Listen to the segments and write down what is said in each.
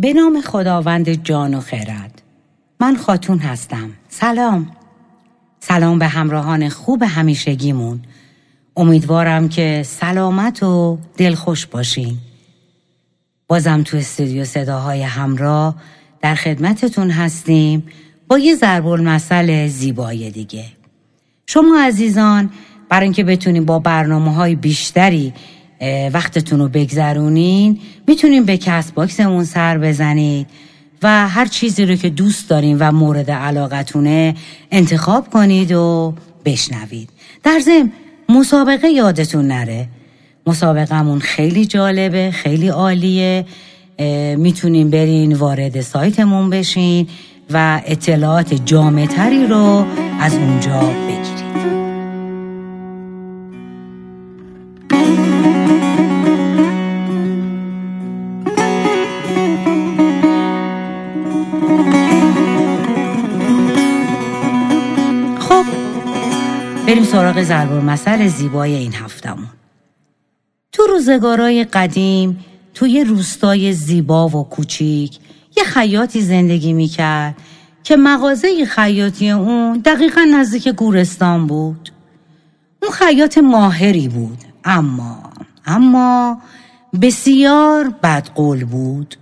به نام خداوند جان و خرد. من خاتون هستم. سلام. سلام به همراهان خوب همیشگیمون. امیدوارم که سلامت و دلخوش باشین. بازم تو استودیو صداهای همراه در خدمتتون هستیم با یه ضرب المثل زیبای دیگه. شما عزیزان برای اینکه بتونیم با برنامه های بیشتری وقتتون رو بگذرونین. می‌تونین به کست باکسمون سر بزنید و هر چیزی رو که دوست دارین و مورد علاقتونه انتخاب کنید و بشنوید. در ضمن مسابقه یادتون نره. مسابقهمون خیلی جالبه خیلی عالیه. می‌تونین برین وارد سایتمون بشین و اطلاعات جامعتری رو از اونجا بگیرید. بریم سراغ ضرب مسئله زیبای این هفتمون تو روزگارای قدیم توی روستای زیبا و کوچیک یه خیاطی زندگی می‌کرد که مغازه خیاطی اون دقیقا نزدیک گورستان بود. اون خیاط ماهری بود اما اما بسیار بدقول بود.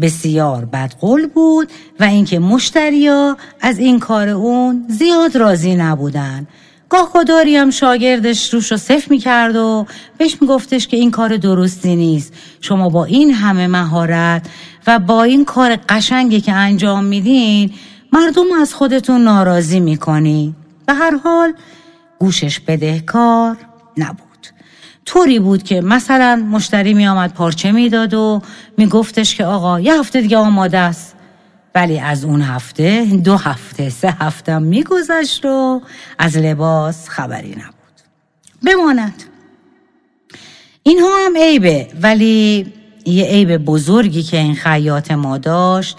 بسیار بدقول بود و اینکه مشتریا از این کار اون زیاد راضی نبودن. گاه خداری هم شاگردش روش رو صف می‌کرد و بهش میگفتش که این کار درستی نیست. شما با این همه مهارت و با این کار قشنگی که انجام میدین مردم از خودتون ناراضی می‌کنی. به هر حال گوشش بدهکار نبود. طوری بود که مثلا مشتری میآمد پارچه می‌داد و میگفتش که آقا یه هفته دیگه آماده است. ولی از اون هفته دو هفته سه هفته میگذشت و از لباس خبری نبود. بماند. اینها هم عیبه ولی یه عیب بزرگی که این خیاط ما داشت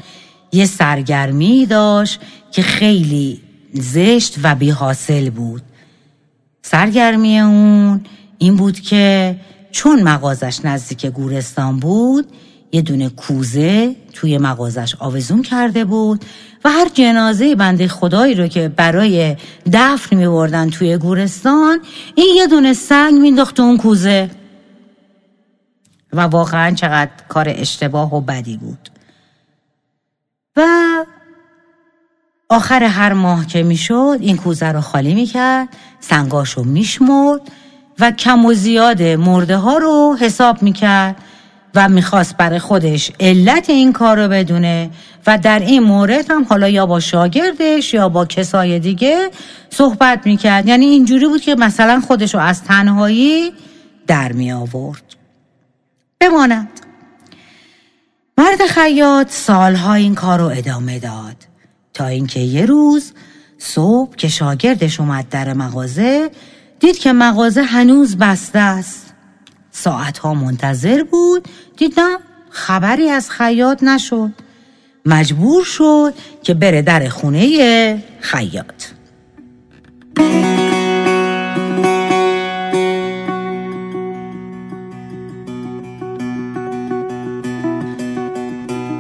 یه سرگرمی داشت که خیلی زشت و بی حاصل بود. سرگرمی اون این بود که چون مغازش نزدیک گورستان بود یه دونه کوزه توی مغازش آویزون کرده بود و هر جنازه بنده خدایی رو که برای دفن می بردن توی گورستان این یه دونه سنگ مینداخت اون کوزه. و واقعا چقدر کار اشتباه و بدی بود. و آخر هر ماه که می‌شد این کوزه رو خالی می‌کرد سنگاشو میشمرد و کم و زیاد مرده ها رو حساب می‌کرد. و می‌خواست برای خودش علت این کار رو بدونه و در این مورد هم حالا یا با شاگردش یا با کسای دیگه صحبت می‌کرد. یعنی اینجوری بود که مثلا خودش رو از تنهایی در می آورد بماند. مرد خیاط سالها این کار رو ادامه داد. تا اینکه یه روز صبح که شاگردش اومد در مغازه دید که مغازه هنوز بسته است. ساعتها منتظر بود دیدم خبری از خیاط نشد. مجبور شد که بره در خونه خیاط.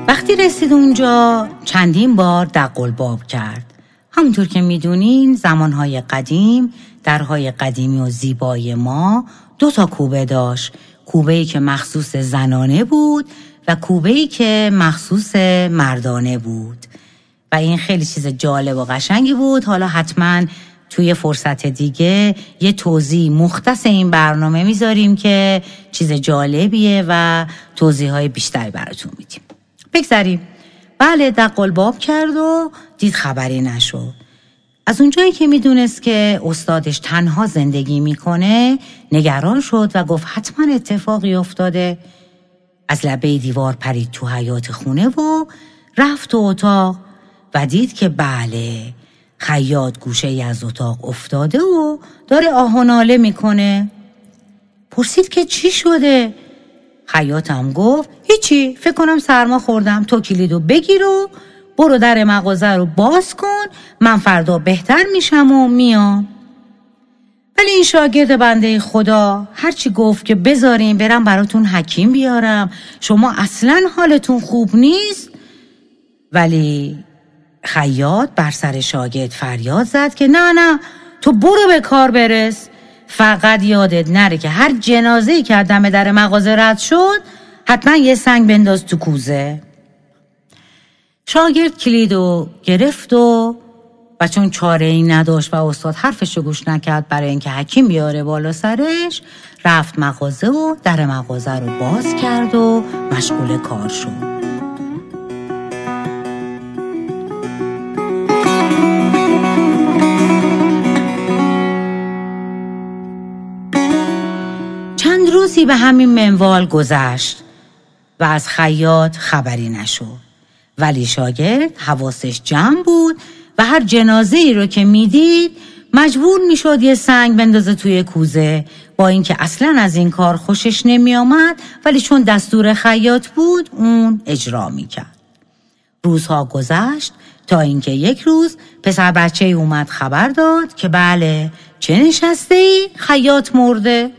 وقتی رسید اونجا چندین بار دقل باب کرد. همونطور که می‌دونین زمانهای قدیم درهای قدیمی و زیبای ما دو تا کوبه داشت. کوبه ای که مخصوص زنانه بود و کوبه ای که مخصوص مردانه بود. و این خیلی چیز جالب و قشنگی بود. حالا حتما توی فرصت دیگه یه توضیح مختص این برنامه می‌ذاریم که چیز جالبیه و توضیح های بیشتری براتون میدیم. بگذاریم بله دقل باب کرد و دید خبری نشد. از اونجایی که می‌دونست که استادش تنها زندگی می‌کنه نگران شد و گفت حتما اتفاقی افتاده. از لبه دیوار پرید تو حیات خونه و رفت تو اتاق و دید که بله خیاط گوشه ای از اتاق افتاده و داره آهناله می‌کنه. پرسید که چی شده؟ خیاطم گفت هیچی فکر کنم سرما خوردم. تو کلیدو بگیر و برو در مغازه رو باز کن من فردا بهتر میشم و میام. ولی این شاگرد بنده خدا هرچی گفت که بذاریم برم براتون حکیم بیارم. شما اصلا حالتون خوب نیست. ولی خیاط بر سر شاگرد فریاد زد که نه نه تو برو به کار برس. فقط یادت نره که هر جنازه که دم در مغازه رد شد حتما یه سنگ بنداز تو کوزه. شاگرد کلید و گرفت و و چون چاره ای نداشت و استاد حرفش رو گوش نکرد برای اینکه حکیم بیاره بالا سرش رفت مغازه و در مغازه رو باز کرد و مشغول کار شد. چند روزی به همین منوال گذشت و از خیاط خبری نشد. ولی شاگرد حواسش جمع بود و هر جنازه ای رو که می‌دید مجبور می‌شد یه سنگ بندازه توی کوزه. با اینکه اصلا از این کار خوشش نمی ولی چون دستور خیاط بود اون اجرا می‌کرد. روزها گذشت تا اینکه یک روز پسر بچه اومد خبر داد که بله چه نشسته ای خیاط مرده.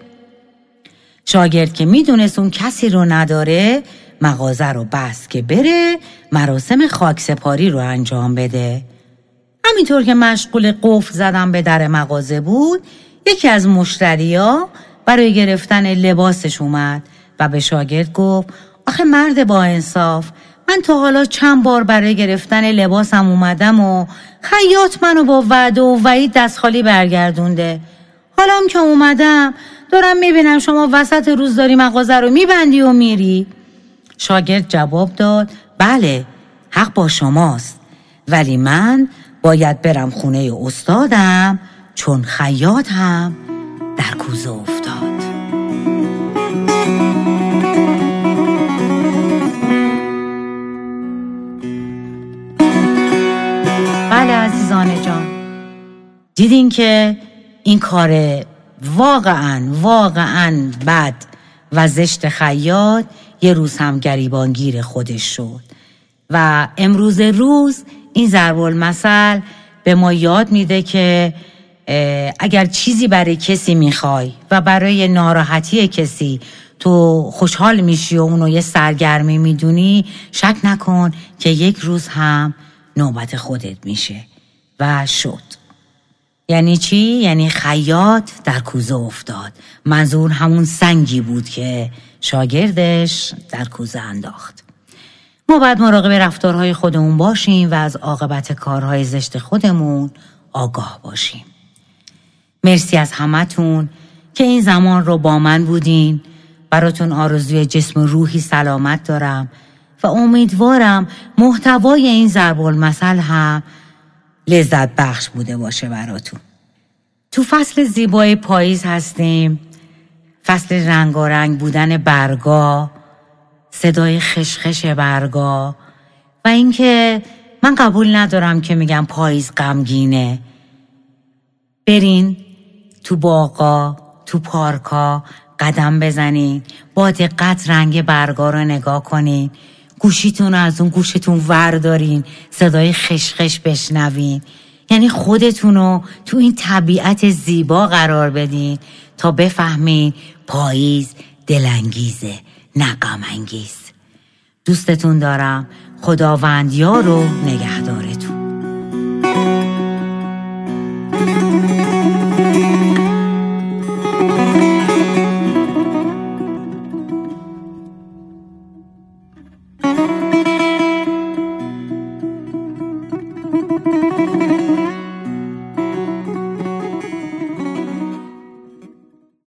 شاگرد که می‌دونست اون کسی رو نداره مغازه رو بست که بره مراسم خاکسپاری رو انجام بده. همینطور که مشغول قفل زدن به در مغازه بود یکی از مشتریا برای گرفتن لباسش اومد و به شاگرد گفت آخه مرد با انصاف من تا حالا چند بار برای گرفتن لباسم اومدم و خیاط منو با وعده و وعید دست خالی برگردونده. حالا که اومدم دارم می‌بینم شما وسط روز داری مغازه رو میبندی و میری. شاگرد جواب داد بله حق با شماست ولی من باید برم خونه استادم چون خیاط هم در کوزه افتاد. بله عزیزان جان. دیدین که این کار واقعا واقعا بد و زشت خیاط یه روز هم گریبانگیر خودش شد. و امروز روز این ضرب المثل به ما یاد میده که اگر چیزی برای کسی می‌خوای و برای ناراحتی کسی تو خوشحال میشی و اونو یه سرگرمی می‌دونی شک نکن که یک روز هم نوبت خودت میشه. و شد. یعنی چی؟ یعنی خیاط در کوزه افتاد. منظور همون سنگی بود که شاگردش در کوزه انداخت. ما باید مراقب رفتارهای خودمون باشیم و از عاقبت کارهای زشت خودمون آگاه باشیم. مرسی از همتون که این زمان رو با من بودین. براتون آرزوی جسم و روحی سلامت دارم و امیدوارم محتوای این ضرب المثل هم لذت بخش بوده باشه براتون. تو فصل زیبای پاییز هستیم. فصل رنگارنگ بودن برگا صدای خشخش برگا و اینکه من قبول ندارم که میگم پاییز غمگینه. برین تو باغا تو پارکا قدم بزنین با دقت رنگ برگا رو نگاه کنین. گوشیتون از اون گوشتون وردارین صدای خشخش بشنوین. یعنی خودتون رو تو این طبیعت زیبا قرار بدین تا بفهمین پاییز دلانگیزه نه انگیز دوستتون دارم. خداوند یار و نگهدارتون.